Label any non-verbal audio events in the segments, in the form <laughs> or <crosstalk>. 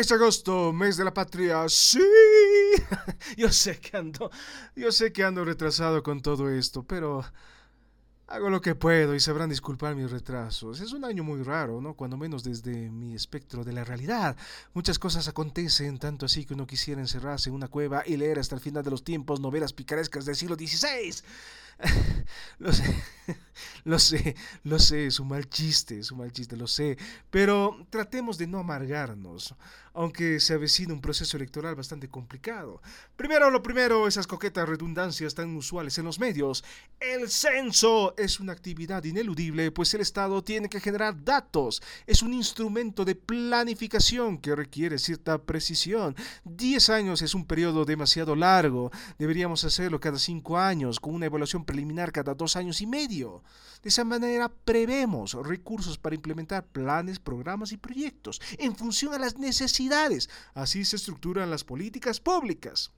Es agosto, mes de la patria. Sí. <laughs> yo sé que ando, yo sé que ando retrasado con todo esto, pero hago lo que puedo y sabrán disculpar mis retrasos. Es un año muy raro, ¿no? Cuando menos desde mi espectro de la realidad. Muchas cosas acontecen, tanto así que uno quisiera encerrarse en una cueva y leer hasta el final de los tiempos novelas picarescas del siglo XVI. <laughs> lo sé, <laughs> lo sé, lo sé, es un mal chiste, es un mal chiste, lo sé, pero tratemos de no amargarnos, aunque se avecina un proceso electoral bastante complicado. Primero, lo primero, esas coquetas redundancias tan usuales en los medios. El censo es una actividad ineludible, pues el Estado tiene que generar datos, es un instrumento de planificación que requiere cierta precisión. Diez años es un periodo demasiado largo, deberíamos hacerlo cada cinco años, con una evaluación preliminar cada dos años y medio. De esa manera prevemos recursos para implementar planes, programas y proyectos en función a las necesidades. Así se estructuran las políticas públicas.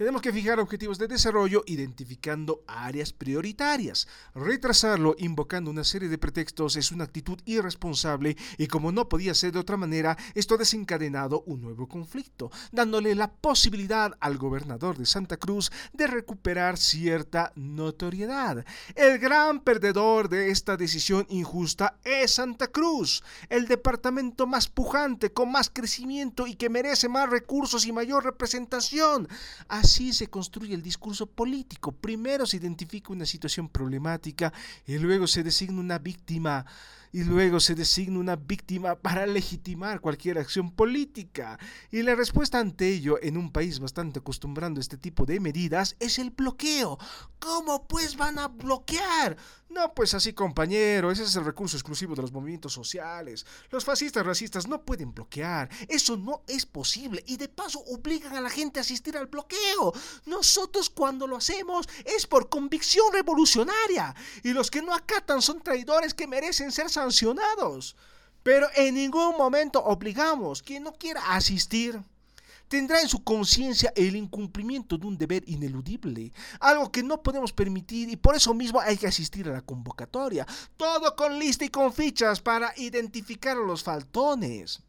Tenemos que fijar objetivos de desarrollo identificando áreas prioritarias. Retrasarlo invocando una serie de pretextos es una actitud irresponsable y como no podía ser de otra manera, esto ha desencadenado un nuevo conflicto, dándole la posibilidad al gobernador de Santa Cruz de recuperar cierta notoriedad. El gran perdedor de esta decisión injusta es Santa Cruz, el departamento más pujante, con más crecimiento y que merece más recursos y mayor representación. Se construye el discurso político. Primero se identifica una situación problemática y luego se designa una víctima y luego se designa una víctima para legitimar cualquier acción política. Y la respuesta ante ello, en un país bastante acostumbrado a este tipo de medidas, es el bloqueo. ¿Cómo pues van a bloquear? No, pues así compañero, ese es el recurso exclusivo de los movimientos sociales. Los fascistas racistas no pueden bloquear, eso no es posible y de paso obligan a la gente a asistir al bloqueo. Nosotros cuando lo hacemos es por convicción revolucionaria y los que no acatan son traidores que merecen ser sancionados. Pero en ningún momento obligamos quien no quiera asistir tendrá en su conciencia el incumplimiento de un deber ineludible, algo que no podemos permitir y por eso mismo hay que asistir a la convocatoria, todo con lista y con fichas para identificar a los faltones.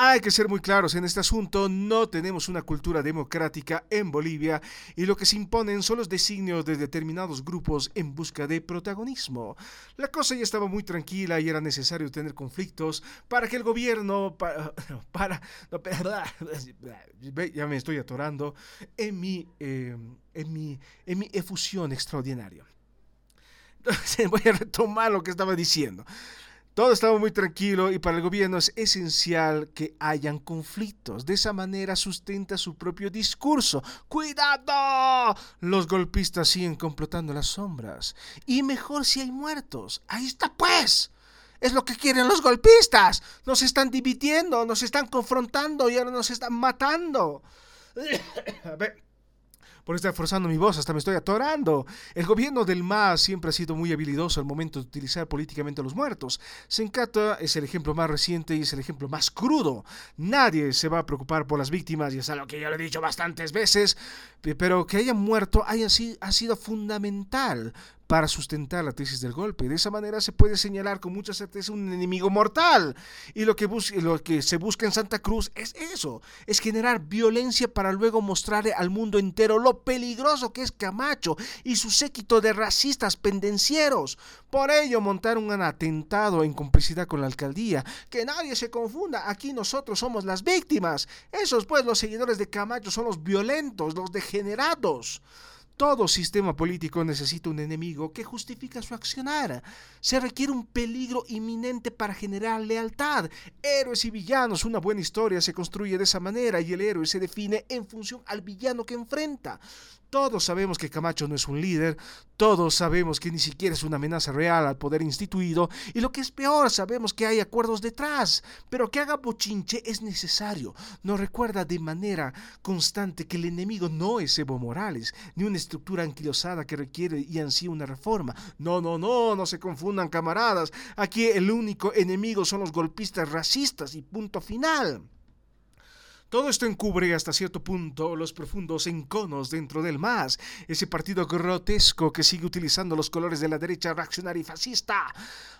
Hay que ser muy claros en este asunto, no tenemos una cultura democrática en Bolivia y lo que se imponen son los designios de determinados grupos en busca de protagonismo. La cosa ya estaba muy tranquila y era necesario tener conflictos para que el gobierno, <laughs> para, para <laughs> ya me estoy atorando en mi, em, en mi, en mi efusión extraordinaria. <laughs> voy a retomar lo que estaba diciendo. Todo estaba muy tranquilo y para el gobierno es esencial que hayan conflictos. De esa manera sustenta su propio discurso. ¡Cuidado! Los golpistas siguen complotando las sombras. Y mejor si hay muertos. Ahí está pues. Es lo que quieren los golpistas. Nos están dividiendo, nos están confrontando y ahora nos están matando. <coughs> A ver por estar forzando mi voz, hasta me estoy atorando. El gobierno del MAS siempre ha sido muy habilidoso al momento de utilizar políticamente a los muertos. Sencata es el ejemplo más reciente y es el ejemplo más crudo. Nadie se va a preocupar por las víctimas, y es algo que ya lo he dicho bastantes veces, pero que hayan muerto ha sido fundamental para sustentar la tesis del golpe. De esa manera se puede señalar con mucha certeza un enemigo mortal. Y lo que, lo que se busca en Santa Cruz es eso, es generar violencia para luego mostrarle al mundo entero lo peligroso que es Camacho y su séquito de racistas pendencieros. Por ello montaron un atentado en complicidad con la alcaldía. Que nadie se confunda, aquí nosotros somos las víctimas. Esos pues los seguidores de Camacho son los violentos, los degenerados. Todo sistema político necesita un enemigo que justifica su accionar. Se requiere un peligro inminente para generar lealtad. Héroes y villanos, una buena historia se construye de esa manera y el héroe se define en función al villano que enfrenta. Todos sabemos que Camacho no es un líder, todos sabemos que ni siquiera es una amenaza real al poder instituido y lo que es peor, sabemos que hay acuerdos detrás, pero que haga bochinche es necesario. Nos recuerda de manera constante que el enemigo no es Evo Morales, ni una estructura anquilosada que requiere y ansía una reforma. No, no, no, no se confundan camaradas. Aquí el único enemigo son los golpistas racistas y punto final. Todo esto encubre hasta cierto punto los profundos enconos dentro del MAS, ese partido grotesco que sigue utilizando los colores de la derecha reaccionaria y fascista.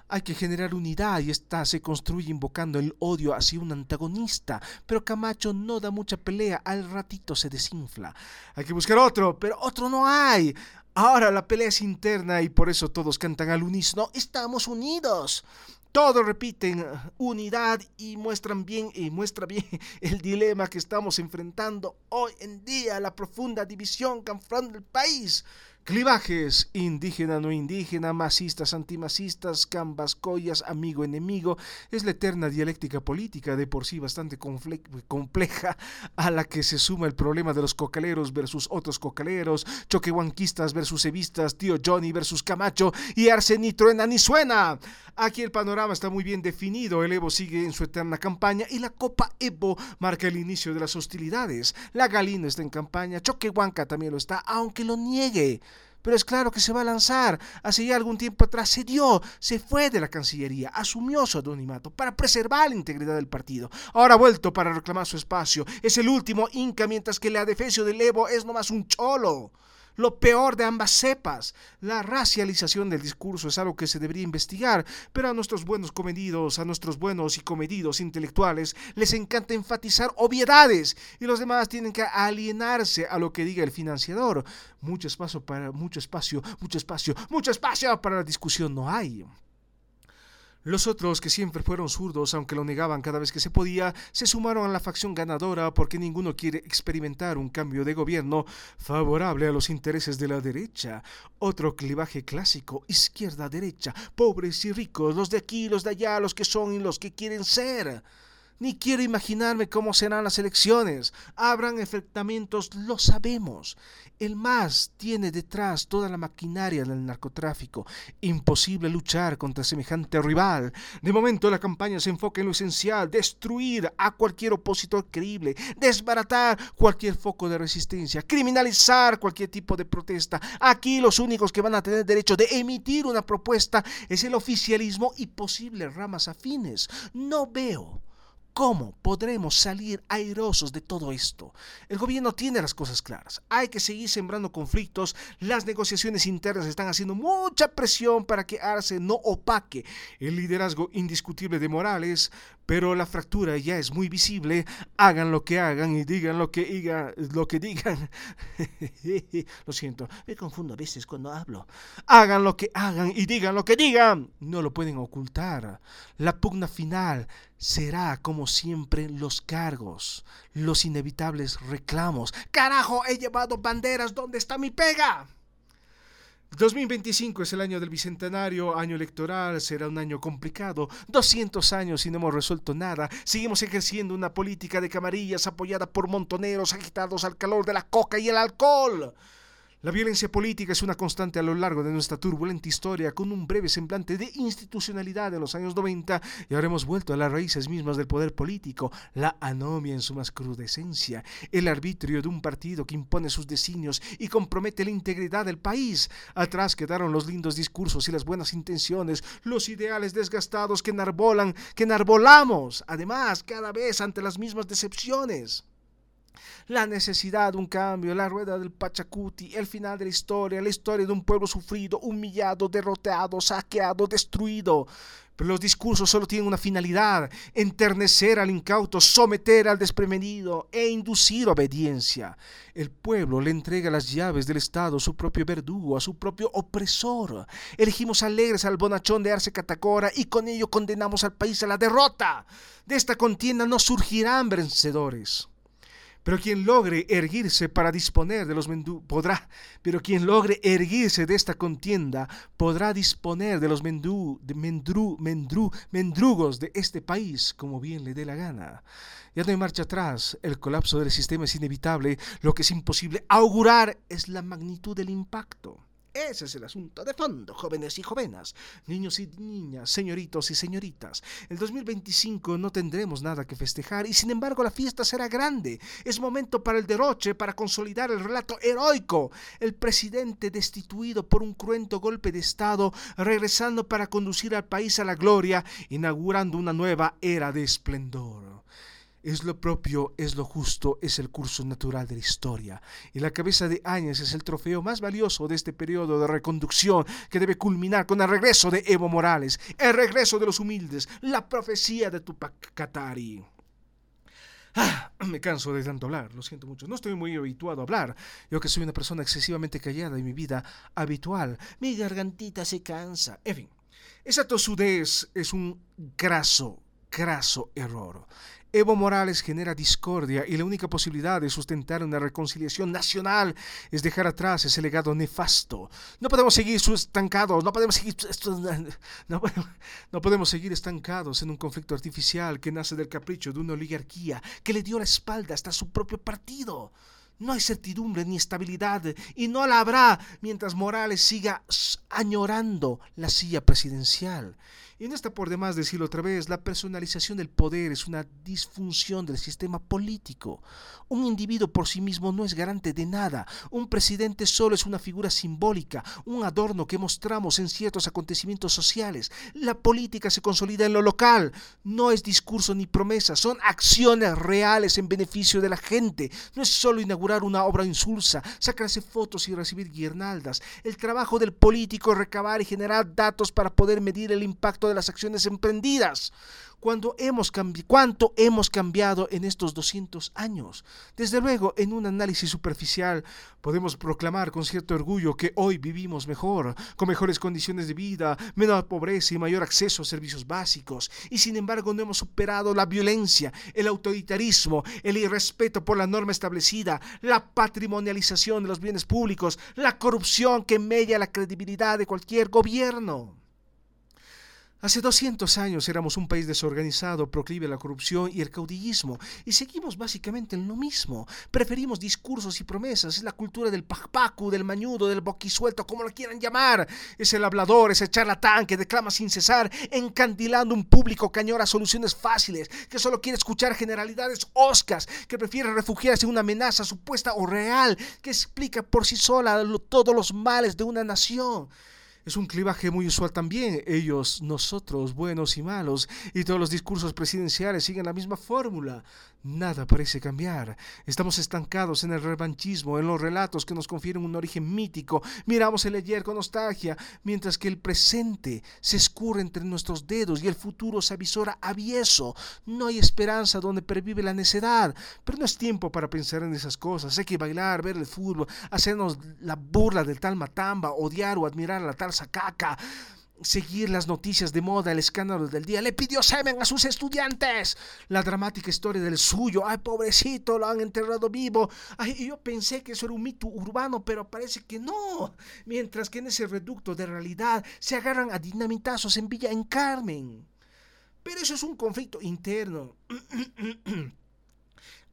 Hay que generar unidad y esta se construye invocando el odio hacia un antagonista, pero Camacho no da mucha pelea, al ratito se desinfla. Hay que buscar otro, pero otro no hay. Ahora la pelea es interna y por eso todos cantan al unísono, estamos unidos. Todos repiten unidad y muestran bien y muestra bien <laughs> el dilema que estamos enfrentando hoy en día, la profunda división que afronta el país. Clivajes, indígena, no indígena, masistas, antimasistas, cambas, collas, amigo, enemigo, es la eterna dialéctica política, de por sí bastante compleja, a la que se suma el problema de los cocaleros versus otros cocaleros, choquehuanquistas versus evistas, tío Johnny versus Camacho y Arseni truena ni suena. Aquí el panorama está muy bien definido, el Evo sigue en su eterna campaña y la Copa Evo marca el inicio de las hostilidades. La Galina está en campaña, Choquehuanca también lo está, aunque lo niegue pero es claro que se va a lanzar. Hace ya algún tiempo atrás se dio, se fue de la Cancillería, asumió su anonimato para preservar la integridad del partido. Ahora ha vuelto para reclamar su espacio. Es el último Inca, mientras que la defensa del Evo es nomás un cholo lo peor de ambas cepas. La racialización del discurso es algo que se debería investigar, pero a nuestros buenos comedidos, a nuestros buenos y comedidos intelectuales, les encanta enfatizar obviedades y los demás tienen que alienarse a lo que diga el financiador. Mucho espacio para mucho espacio, mucho espacio, mucho espacio para la discusión no hay. Los otros, que siempre fueron zurdos, aunque lo negaban cada vez que se podía, se sumaron a la facción ganadora porque ninguno quiere experimentar un cambio de gobierno favorable a los intereses de la derecha. Otro clivaje clásico, izquierda-derecha, pobres y ricos, los de aquí, los de allá, los que son y los que quieren ser. Ni quiero imaginarme cómo serán las elecciones. Habrán enfrentamientos, lo sabemos. El MAS tiene detrás toda la maquinaria del narcotráfico. Imposible luchar contra semejante rival. De momento la campaña se enfoca en lo esencial, destruir a cualquier opositor creíble, desbaratar cualquier foco de resistencia, criminalizar cualquier tipo de protesta. Aquí los únicos que van a tener derecho de emitir una propuesta es el oficialismo y posibles ramas afines. No veo ¿Cómo podremos salir airosos de todo esto? El gobierno tiene las cosas claras. Hay que seguir sembrando conflictos. Las negociaciones internas están haciendo mucha presión para que Arce no opaque el liderazgo indiscutible de Morales, pero la fractura ya es muy visible. Hagan lo que hagan y digan lo que, diga, lo que digan. <laughs> lo siento, me confundo a veces cuando hablo. Hagan lo que hagan y digan lo que digan. No lo pueden ocultar. La pugna final será, como siempre, los cargos, los inevitables reclamos. ¡Carajo! He llevado banderas. ¿Dónde está mi pega? 2025 es el año del bicentenario, año electoral, será un año complicado. 200 años y no hemos resuelto nada. Seguimos ejerciendo una política de camarillas apoyada por montoneros agitados al calor de la coca y el alcohol. La violencia política es una constante a lo largo de nuestra turbulenta historia, con un breve semblante de institucionalidad en los años 90 y ahora hemos vuelto a las raíces mismas del poder político, la anomia en su más cruda esencia, el arbitrio de un partido que impone sus designios y compromete la integridad del país. Atrás quedaron los lindos discursos y las buenas intenciones, los ideales desgastados que enarbolan, que enarbolamos, además, cada vez ante las mismas decepciones la necesidad de un cambio, la rueda del Pachacuti, el final de la historia, la historia de un pueblo sufrido, humillado, derrotado, saqueado, destruido. Pero los discursos solo tienen una finalidad, enternecer al incauto, someter al desprevenido e inducir obediencia. El pueblo le entrega las llaves del Estado a su propio verdugo, a su propio opresor. Elegimos alegres al bonachón de Arce Catacora y con ello condenamos al país a la derrota. De esta contienda no surgirán vencedores. Pero quien logre erguirse para disponer de los podrá, pero quien logre erguirse de esta contienda podrá disponer de los mendú, de mendru, mendru, mendrugos de este país como bien le dé la gana. Ya no hay marcha atrás, el colapso del sistema es inevitable, lo que es imposible augurar es la magnitud del impacto. Ese es el asunto de fondo, jóvenes y jovenas, niños y niñas, señoritos y señoritas. El 2025 no tendremos nada que festejar y sin embargo la fiesta será grande. Es momento para el derroche, para consolidar el relato heroico. El presidente destituido por un cruento golpe de Estado, regresando para conducir al país a la gloria, inaugurando una nueva era de esplendor. Es lo propio, es lo justo, es el curso natural de la historia. Y la cabeza de Áñez es el trofeo más valioso de este periodo de reconducción que debe culminar con el regreso de Evo Morales, el regreso de los humildes, la profecía de Tupac Katari. Ah, me canso de tanto hablar, lo siento mucho. No estoy muy habituado a hablar. Yo que soy una persona excesivamente callada en mi vida habitual. Mi gargantita se cansa. En fin, esa tosudez es un graso, graso error. Evo Morales genera discordia y la única posibilidad de sustentar una reconciliación nacional es dejar atrás ese legado nefasto. No podemos seguir estancados, no podemos seguir, <laughs> no, podemos seguir estancados en un conflicto artificial que nace del capricho de una oligarquía que le dio la espalda hasta su propio partido. No hay certidumbre ni estabilidad y no la habrá mientras Morales siga añorando la silla presidencial. Y no está por demás decirlo otra vez, la personalización del poder es una disfunción del sistema político. Un individuo por sí mismo no es garante de nada. Un presidente solo es una figura simbólica, un adorno que mostramos en ciertos acontecimientos sociales. La política se consolida en lo local. No es discurso ni promesa, son acciones reales en beneficio de la gente. No es solo inaugurar una obra insulsa, sacarse fotos y recibir guirnaldas. El trabajo del político es recabar y generar datos para poder medir el impacto de las acciones emprendidas. Cuando hemos ¿Cuánto hemos cambiado en estos 200 años? Desde luego, en un análisis superficial, podemos proclamar con cierto orgullo que hoy vivimos mejor, con mejores condiciones de vida, menor pobreza y mayor acceso a servicios básicos. Y sin embargo, no hemos superado la violencia, el autoritarismo, el irrespeto por la norma establecida, la patrimonialización de los bienes públicos, la corrupción que mella la credibilidad de cualquier gobierno. Hace 200 años éramos un país desorganizado, proclive a la corrupción y el caudillismo, y seguimos básicamente en lo mismo. Preferimos discursos y promesas, es la cultura del pajpacu, del mañudo, del boquisuelto, como lo quieran llamar. Es el hablador, ese charlatán que declama sin cesar, encandilando un público que añora soluciones fáciles, que solo quiere escuchar generalidades oscas, que prefiere refugiarse en una amenaza supuesta o real, que explica por sí sola todos los males de una nación. Es un clivaje muy usual también. Ellos, nosotros, buenos y malos, y todos los discursos presidenciales siguen la misma fórmula. Nada parece cambiar. Estamos estancados en el revanchismo, en los relatos que nos confieren un origen mítico. Miramos el ayer con nostalgia, mientras que el presente se escurre entre nuestros dedos y el futuro se avisora avieso. No hay esperanza donde pervive la necedad. Pero no es tiempo para pensar en esas cosas. Hay que bailar, ver el fútbol, hacernos la burla del tal Matamba, odiar o admirar a la tal Sacaca seguir las noticias de moda, el escándalo del día. Le pidió semen a sus estudiantes. La dramática historia del suyo. Ay, pobrecito, lo han enterrado vivo. Ay, yo pensé que eso era un mito urbano, pero parece que no. Mientras que en ese reducto de realidad se agarran a dinamitazos en Villa en Carmen. Pero eso es un conflicto interno. <clears throat> <clears throat>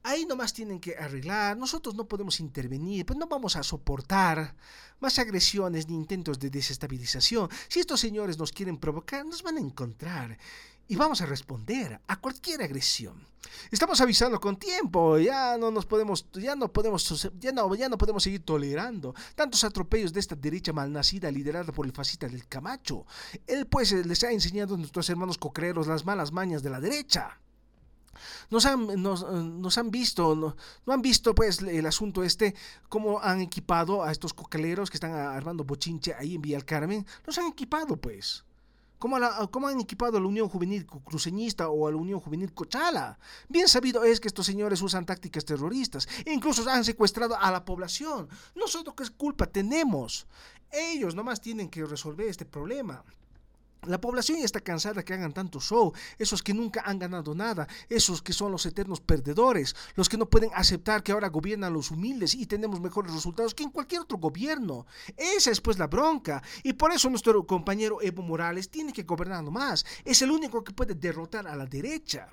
Ahí nomás tienen que arreglar, nosotros no podemos intervenir, pues no vamos a soportar más agresiones ni intentos de desestabilización. Si estos señores nos quieren provocar, nos van a encontrar y vamos a responder a cualquier agresión. Estamos avisando con tiempo, ya no nos podemos, ya no podemos, ya no, ya no podemos seguir tolerando tantos atropellos de esta derecha malnacida liderada por el fascista del Camacho. Él pues les ha enseñado a nuestros hermanos cocreros las malas mañas de la derecha. Nos han, nos, han visto, no, han visto pues el asunto este, cómo han equipado a estos cocaleros que están armando bochinche ahí en Villa del Carmen, los han equipado pues. ¿Cómo, ¿Cómo, han equipado a la Unión Juvenil Cruceñista o a la Unión Juvenil Cochala? Bien sabido es que estos señores usan tácticas terroristas e incluso han secuestrado a la población. Nosotros qué culpa tenemos. Ellos nomás tienen que resolver este problema. La población ya está cansada que hagan tanto show, esos que nunca han ganado nada, esos que son los eternos perdedores, los que no pueden aceptar que ahora gobiernan los humildes y tenemos mejores resultados que en cualquier otro gobierno. Esa es pues la bronca. Y por eso nuestro compañero Evo Morales tiene que gobernar más. Es el único que puede derrotar a la derecha.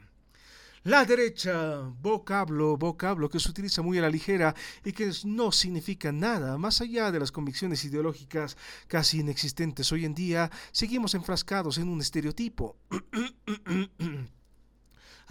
La derecha, vocablo, vocablo que se utiliza muy a la ligera y que no significa nada más allá de las convicciones ideológicas casi inexistentes hoy en día, seguimos enfrascados en un estereotipo. <clears throat>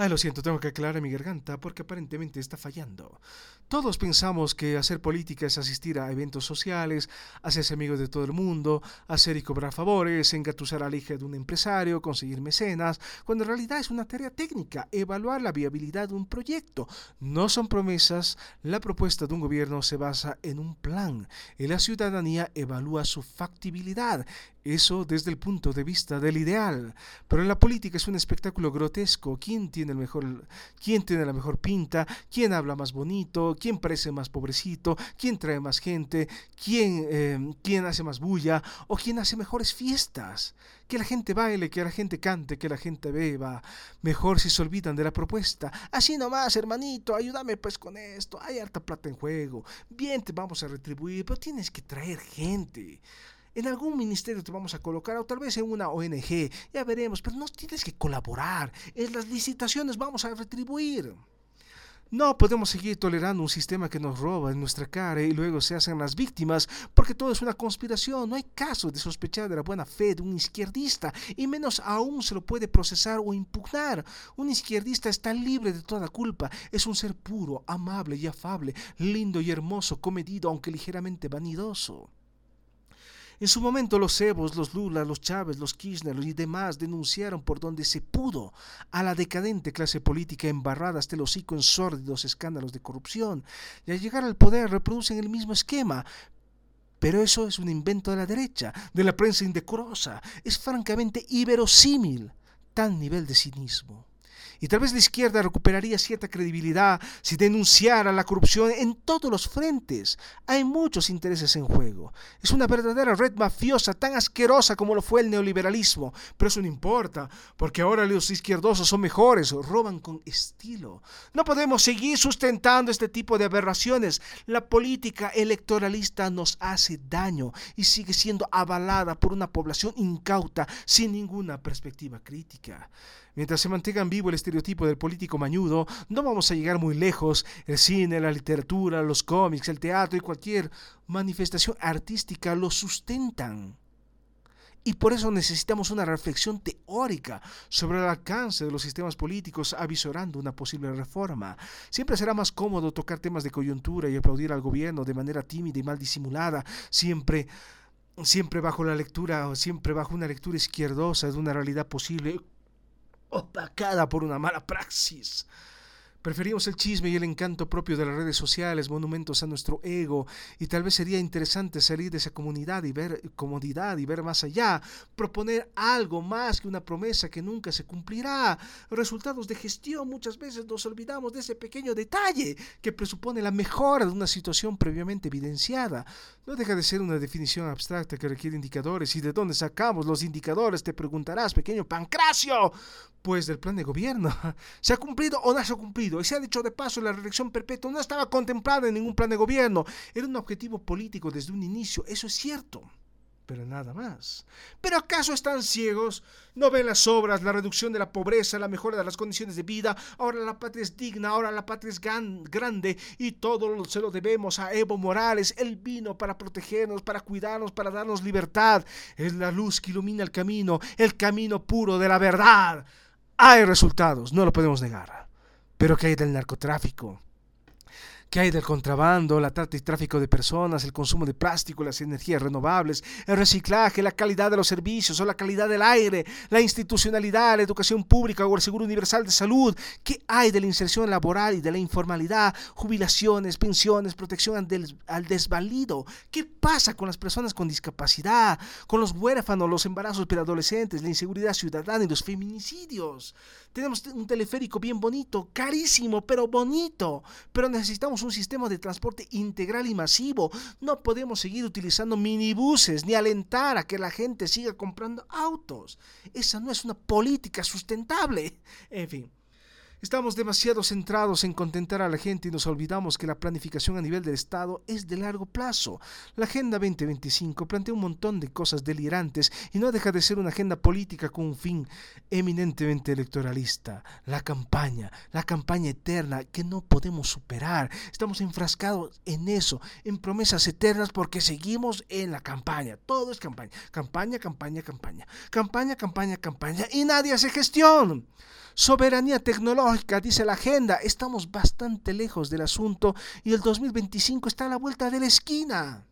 Lo siento, tengo que aclarar mi garganta porque aparentemente está fallando. Todos pensamos que hacer política es asistir a eventos sociales, hacerse amigos de todo el mundo, hacer y cobrar favores, engatusar a la hija de un empresario, conseguir mecenas, cuando en realidad es una tarea técnica, evaluar la viabilidad de un proyecto. No son promesas, la propuesta de un gobierno se basa en un plan y la ciudadanía evalúa su factibilidad. Eso desde el punto de vista del ideal. Pero en la política es un espectáculo grotesco. ¿Quién tiene, la mejor pinta? ¿Quién habla más bonito? ¿Quién parece más pobrecito? ¿Quién trae más gente? ¿Quién, eh, ¿Quién hace más bulla? ¿O quién hace mejores fiestas? Que la gente baile, que la gente cante, que la gente beba. Mejor si se olvidan de la propuesta. Así nomás, hermanito, ayúdame pues con esto. Hay harta plata en juego. Bien, te vamos a retribuir, pero tienes que traer gente. En algún ministerio te vamos a colocar o tal vez en una ONG, ya veremos, pero no tienes que colaborar. En las licitaciones vamos a retribuir. No podemos seguir tolerando un sistema que nos roba en nuestra cara y luego se hacen las víctimas porque todo es una conspiración. No hay caso de sospechar de la buena fe de un izquierdista y menos aún se lo puede procesar o impugnar. Un izquierdista está libre de toda culpa. Es un ser puro, amable y afable, lindo y hermoso, comedido aunque ligeramente vanidoso. En su momento los Evos, los Lula, los Chávez, los Kirchner y demás denunciaron por donde se pudo a la decadente clase política embarrada hasta el hocico en sórdidos escándalos de corrupción y al llegar al poder reproducen el mismo esquema, pero eso es un invento de la derecha, de la prensa indecorosa. Es francamente iberosímil tal nivel de cinismo. Y tal vez la izquierda recuperaría cierta credibilidad si denunciara la corrupción en todos los frentes. Hay muchos intereses en juego. Es una verdadera red mafiosa tan asquerosa como lo fue el neoliberalismo. Pero eso no importa, porque ahora los izquierdosos son mejores, roban con estilo. No podemos seguir sustentando este tipo de aberraciones. La política electoralista nos hace daño y sigue siendo avalada por una población incauta sin ninguna perspectiva crítica. Mientras se mantengan vivo el estereotipo del político mañudo, no vamos a llegar muy lejos. El cine, la literatura, los cómics, el teatro y cualquier manifestación artística lo sustentan. Y por eso necesitamos una reflexión teórica sobre el alcance de los sistemas políticos avisorando una posible reforma. Siempre será más cómodo tocar temas de coyuntura y aplaudir al gobierno de manera tímida y mal disimulada, siempre siempre bajo la lectura, siempre bajo una lectura izquierdosa de una realidad posible opacada por una mala praxis. Preferimos el chisme y el encanto propio de las redes sociales, monumentos a nuestro ego, y tal vez sería interesante salir de esa comunidad y ver comodidad y ver más allá, proponer algo más que una promesa que nunca se cumplirá. Resultados de gestión muchas veces nos olvidamos de ese pequeño detalle que presupone la mejora de una situación previamente evidenciada. No deja de ser una definición abstracta que requiere indicadores. ¿Y de dónde sacamos los indicadores? Te preguntarás, pequeño Pancracio. Pues del plan de gobierno. <laughs> ¿Se ha cumplido o no se ha cumplido? Y se ha dicho de paso, la reelección perpetua no estaba contemplada en ningún plan de gobierno. Era un objetivo político desde un inicio. Eso es cierto pero nada más. ¿Pero acaso están ciegos? ¿No ven las obras, la reducción de la pobreza, la mejora de las condiciones de vida? Ahora la patria es digna, ahora la patria es grande y todo se lo debemos a Evo Morales. Él vino para protegernos, para cuidarnos, para darnos libertad. Es la luz que ilumina el camino, el camino puro de la verdad. Hay resultados, no lo podemos negar. Pero ¿qué hay del narcotráfico? ¿Qué hay del contrabando, la trata y tráfico de personas, el consumo de plástico, las energías renovables, el reciclaje, la calidad de los servicios o la calidad del aire, la institucionalidad, la educación pública o el seguro universal de salud? ¿Qué hay de la inserción laboral y de la informalidad, jubilaciones, pensiones, protección al, desvalido? ¿Qué pasa con las personas con discapacidad, con los huérfanos, los embarazos preadolescentes, la inseguridad ciudadana y los feminicidios? Tenemos un teleférico bien bonito, carísimo, pero bonito, pero necesitamos un sistema de transporte integral y masivo. No podemos seguir utilizando minibuses ni alentar a que la gente siga comprando autos. Esa no es una política sustentable. En fin. Estamos demasiado centrados en contentar a la gente y nos olvidamos que la planificación a nivel del Estado es de largo plazo. La Agenda 2025 plantea un montón de cosas delirantes y no deja de ser una agenda política con un fin eminentemente electoralista. La campaña, la campaña eterna que no podemos superar. Estamos enfrascados en eso, en promesas eternas porque seguimos en la campaña. Todo es campaña. Campaña, campaña, campaña. Campaña, campaña, campaña. Y nadie hace gestión. Soberanía tecnológica, dice la agenda. Estamos bastante lejos del asunto y el 2025 está a la vuelta de la esquina.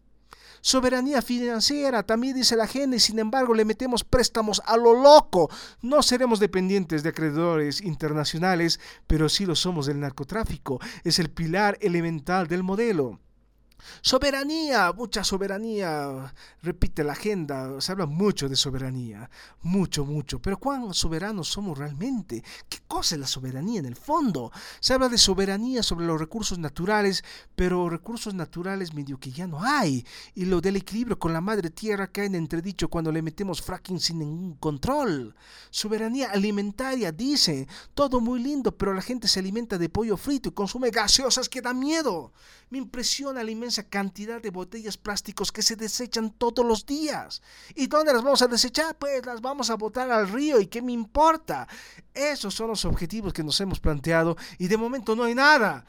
Soberanía financiera, también dice la agenda, y sin embargo le metemos préstamos a lo loco. No seremos dependientes de acreedores internacionales, pero sí lo somos del narcotráfico. Es el pilar elemental del modelo. Soberanía, mucha soberanía, repite la agenda, se habla mucho de soberanía, mucho, mucho, pero ¿cuán soberanos somos realmente? ¿Qué cosa es la soberanía en el fondo? Se habla de soberanía sobre los recursos naturales, pero recursos naturales medio que ya no hay, y lo del equilibrio con la madre tierra cae en entredicho cuando le metemos fracking sin ningún control. Soberanía alimentaria, dice, todo muy lindo, pero la gente se alimenta de pollo frito y consume gaseosas que da miedo. Me impresiona la inmensa cantidad de botellas plásticos que se desechan todos los días. ¿Y dónde las vamos a desechar? Pues las vamos a botar al río. ¿Y qué me importa? Esos son los objetivos que nos hemos planteado y de momento no hay nada.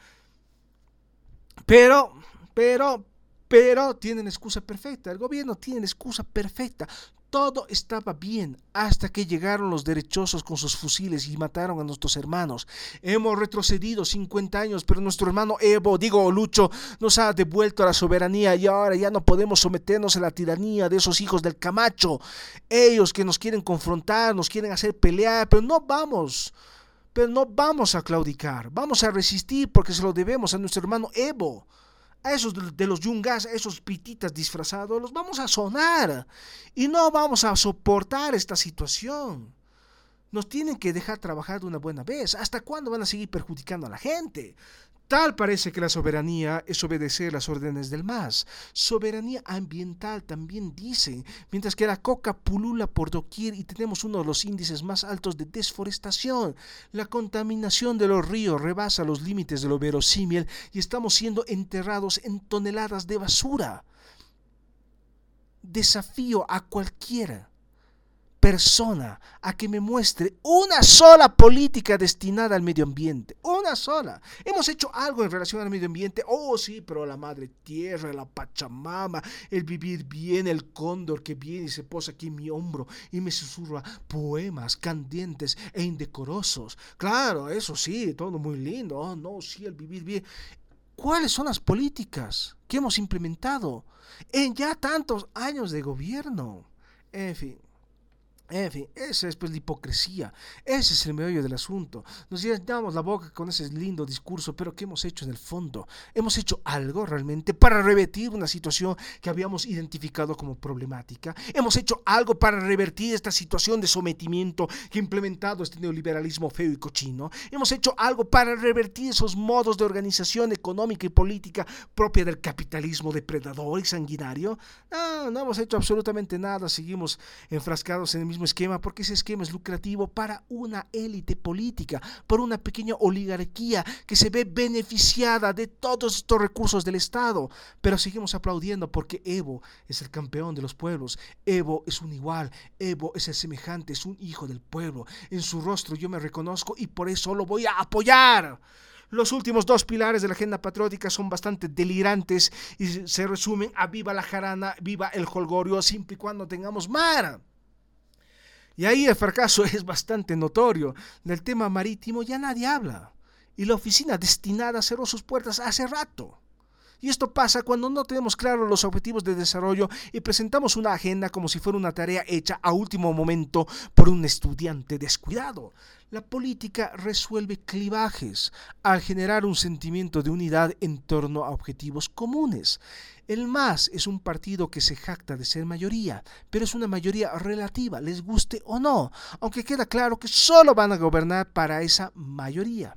Pero, pero, pero tienen excusa perfecta. El gobierno tiene excusa perfecta. Todo estaba bien hasta que llegaron los derechosos con sus fusiles y mataron a nuestros hermanos. Hemos retrocedido 50 años, pero nuestro hermano Evo, digo Lucho, nos ha devuelto la soberanía y ahora ya no podemos someternos a la tiranía de esos hijos del Camacho. Ellos que nos quieren confrontar, nos quieren hacer pelear, pero no vamos. Pero no vamos a claudicar, vamos a resistir porque se lo debemos a nuestro hermano Evo a esos de los yungas, a esos pititas disfrazados, los vamos a sonar y no vamos a soportar esta situación. Nos tienen que dejar trabajar de una buena vez. ¿Hasta cuándo van a seguir perjudicando a la gente? Tal parece que la soberanía es obedecer las órdenes del MAS. Soberanía ambiental también dice, mientras que la coca pulula por doquier y tenemos uno de los índices más altos de desforestación. La contaminación de los ríos rebasa los límites de lo verosímil y estamos siendo enterrados en toneladas de basura. Desafío a cualquiera persona a que me muestre una sola política destinada al medio ambiente. Una sola. Hemos hecho algo en relación al medio ambiente. Oh, sí, pero la madre tierra, la pachamama, el vivir bien, el cóndor que viene y se posa aquí en mi hombro y me susurra poemas candentes e indecorosos. Claro, eso sí, todo muy lindo. Oh, no, sí, el vivir bien. ¿Cuáles son las políticas que hemos implementado en ya tantos años de gobierno? En fin. En fin, esa es pues la hipocresía, ese es el meollo del asunto. Nos llenamos la boca con ese lindo discurso, pero ¿qué hemos hecho en el fondo? ¿Hemos hecho algo realmente para revertir una situación que habíamos identificado como problemática? ¿Hemos hecho algo para revertir esta situación de sometimiento que ha implementado este neoliberalismo feo y cochino? ¿Hemos hecho algo para revertir esos modos de organización económica y política propia del capitalismo depredador y sanguinario? No, no hemos hecho absolutamente nada, seguimos enfrascados en el mismo esquema porque ese esquema es lucrativo para una élite política, por una pequeña oligarquía que se ve beneficiada de todos estos recursos del Estado. Pero seguimos aplaudiendo porque Evo es el campeón de los pueblos, Evo es un igual, Evo es el semejante, es un hijo del pueblo. En su rostro yo me reconozco y por eso lo voy a apoyar. Los últimos dos pilares de la agenda patriótica son bastante delirantes y se resumen a viva la jarana, viva el holgorio, siempre y cuando tengamos mar. Y ahí el fracaso <laughs> es bastante notorio. Del tema marítimo ya nadie habla. Y la oficina destinada cerró sus puertas hace rato. Y esto pasa cuando no tenemos claros los objetivos de desarrollo y presentamos una agenda como si fuera una tarea hecha a último momento por un estudiante descuidado. La política resuelve clivajes al generar un sentimiento de unidad en torno a objetivos comunes. El MAS es un partido que se jacta de ser mayoría, pero es una mayoría relativa, les guste o no, aunque queda claro que solo van a gobernar para esa mayoría.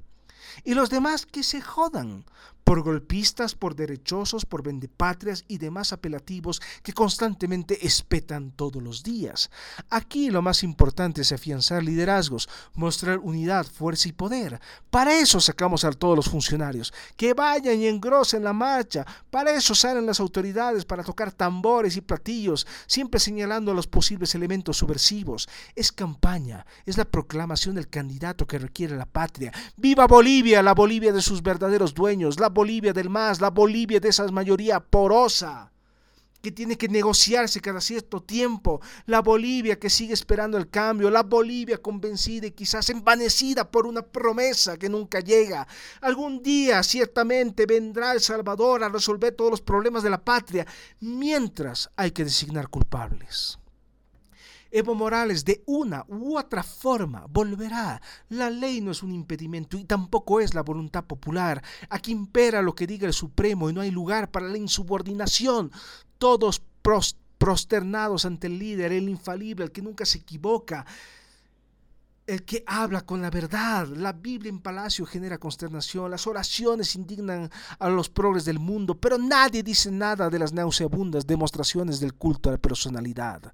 Y los demás que se jodan, por golpistas, por derechosos, por vendepatrias y demás apelativos que constantemente espetan todos los días. Aquí lo más importante es afianzar liderazgos, mostrar unidad, fuerza y poder. Para eso sacamos a todos los funcionarios, que vayan y engrosen la marcha. Para eso salen las autoridades, para tocar tambores y platillos, siempre señalando los posibles elementos subversivos. Es campaña, es la proclamación del candidato que requiere la patria. ¡Viva Bolivia, la Bolivia de sus verdaderos dueños! La Bolivia del MAS, la Bolivia de esa mayoría porosa. que tiene que negociarse cada cierto tiempo, la Bolivia que sigue esperando el cambio, la Bolivia convencida y quizás envanecida por una promesa que nunca llega. Algún día ciertamente vendrá El Salvador a resolver todos los problemas de la patria, mientras hay que designar culpables. Evo Morales de una u otra forma volverá. La ley no es un impedimento y tampoco es la voluntad popular. Aquí impera lo que diga el Supremo y no hay lugar para la insubordinación. Todos prosternados ante el líder, el infalible, el que nunca se equivoca el que habla con la verdad. La Biblia en palacio genera consternación, las oraciones indignan a los progres del mundo, pero nadie dice nada de las nauseabundas demostraciones del culto a la personalidad.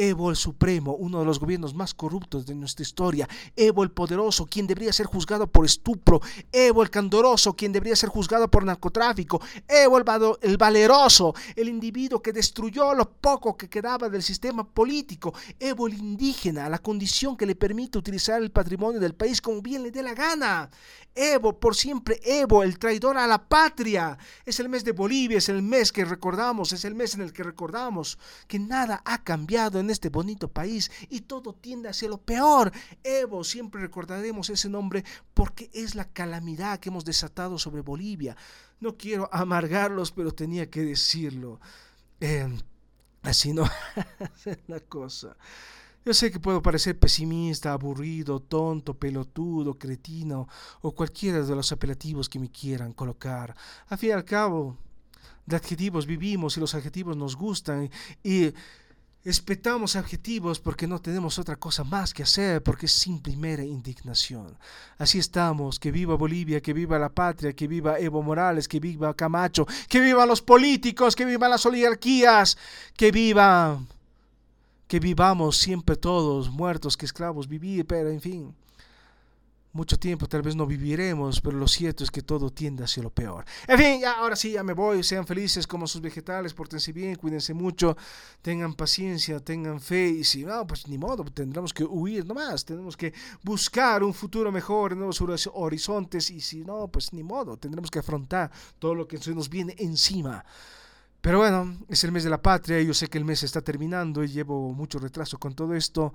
Evo el Supremo, uno de los gobiernos más corruptos de nuestra historia. Evo el Poderoso, quien debería ser juzgado por estupro. Evo el Candoroso, quien debería ser juzgado por narcotráfico. Evo el, Valeroso, el individuo que destruyó lo poco que quedaba del sistema político. Evo el Indígena, la condición que le permite utilizar el patrimonio del país como bien le dé la gana. Evo, por siempre Evo, el traidor a la patria. Es el mes de Bolivia, es el mes que recordamos, es el mes en el que recordamos que nada ha cambiado en este bonito país y todo tiende hacia lo peor. Evo, siempre recordaremos ese nombre porque es la calamidad que hemos desatado sobre Bolivia. No quiero amargarlos, pero tenía que decirlo. Em, así no <laughs> es la cosa. Yo sé que puedo parecer pesimista, aburrido, tonto, pelotudo, cretino o cualquiera de los apelativos que me quieran colocar. Al fin y al cabo, de adjetivos vivimos y los adjetivos nos gustan y Espetamos adjetivos porque no tenemos otra cosa más que hacer, porque es simple y mera indignación. Así estamos, que viva Bolivia, que viva la patria, que viva Evo Morales, que viva Camacho, que viva los políticos, que vivan las oligarquías, que viva, que vivamos siempre todos muertos que esclavos, vivir, pero en fin mucho tiempo tal vez no viviremos, pero lo cierto es que todo tiende hacia lo peor. En fin, ya, ahora sí, ya me voy, sean felices como sus vegetales, pórtense bien, cuídense mucho, tengan paciencia, tengan fe y si no, pues ni modo, tendremos que huir nomás, tenemos que buscar un futuro mejor, nuevos horizontes y si no, pues ni modo, tendremos que afrontar todo lo que nos viene encima. Pero bueno, es el mes de la patria, yo sé que el mes está terminando y llevo mucho retraso con todo esto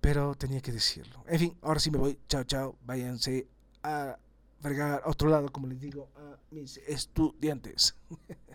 pero tenía que decirlo. En fin, ahora sí me voy. Chao, chao. Váyanse a fregar a otro lado, como les digo a mis estudiantes. <laughs>